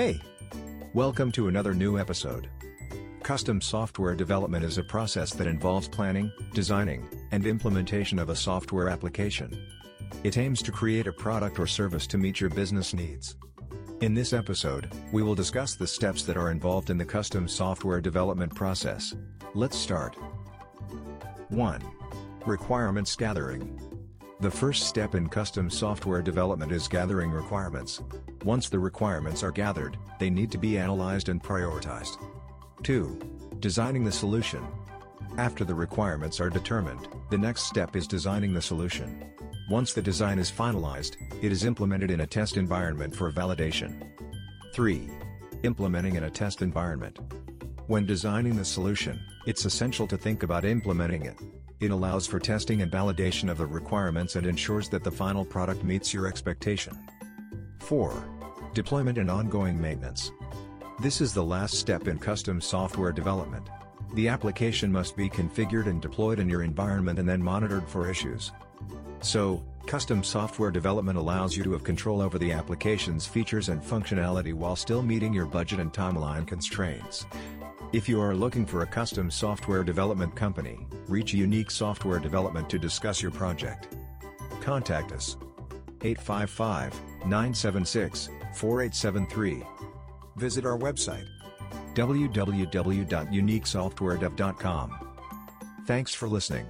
Hey! Welcome to another new episode. Custom software development is a process that involves planning, designing, and implementation of a software application. It aims to create a product or service to meet your business needs. In this episode, we will discuss the steps that are involved in the custom software development process. Let's start. 1. Requirements Gathering The first step in custom software development is gathering requirements. Once the requirements are gathered, they need to be analyzed and prioritized. 2. Designing the solution. After the requirements are determined, the next step is designing the solution. Once the design is finalized, it is implemented in a test environment for validation. 3. Implementing in a test environment. When designing the solution, it's essential to think about implementing it. It allows for testing and validation of the requirements and ensures that the final product meets your expectation. 4. Deployment and ongoing maintenance. This is the last step in custom software development. The application must be configured and deployed in your environment and then monitored for issues. So, custom software development allows you to have control over the application's features and functionality while still meeting your budget and timeline constraints. If you are looking for a custom software development company, reach Unique Software Development to discuss your project. Contact us. 855-976-4873. Visit our website www.uniquesoftwaredev.com. Thanks for listening.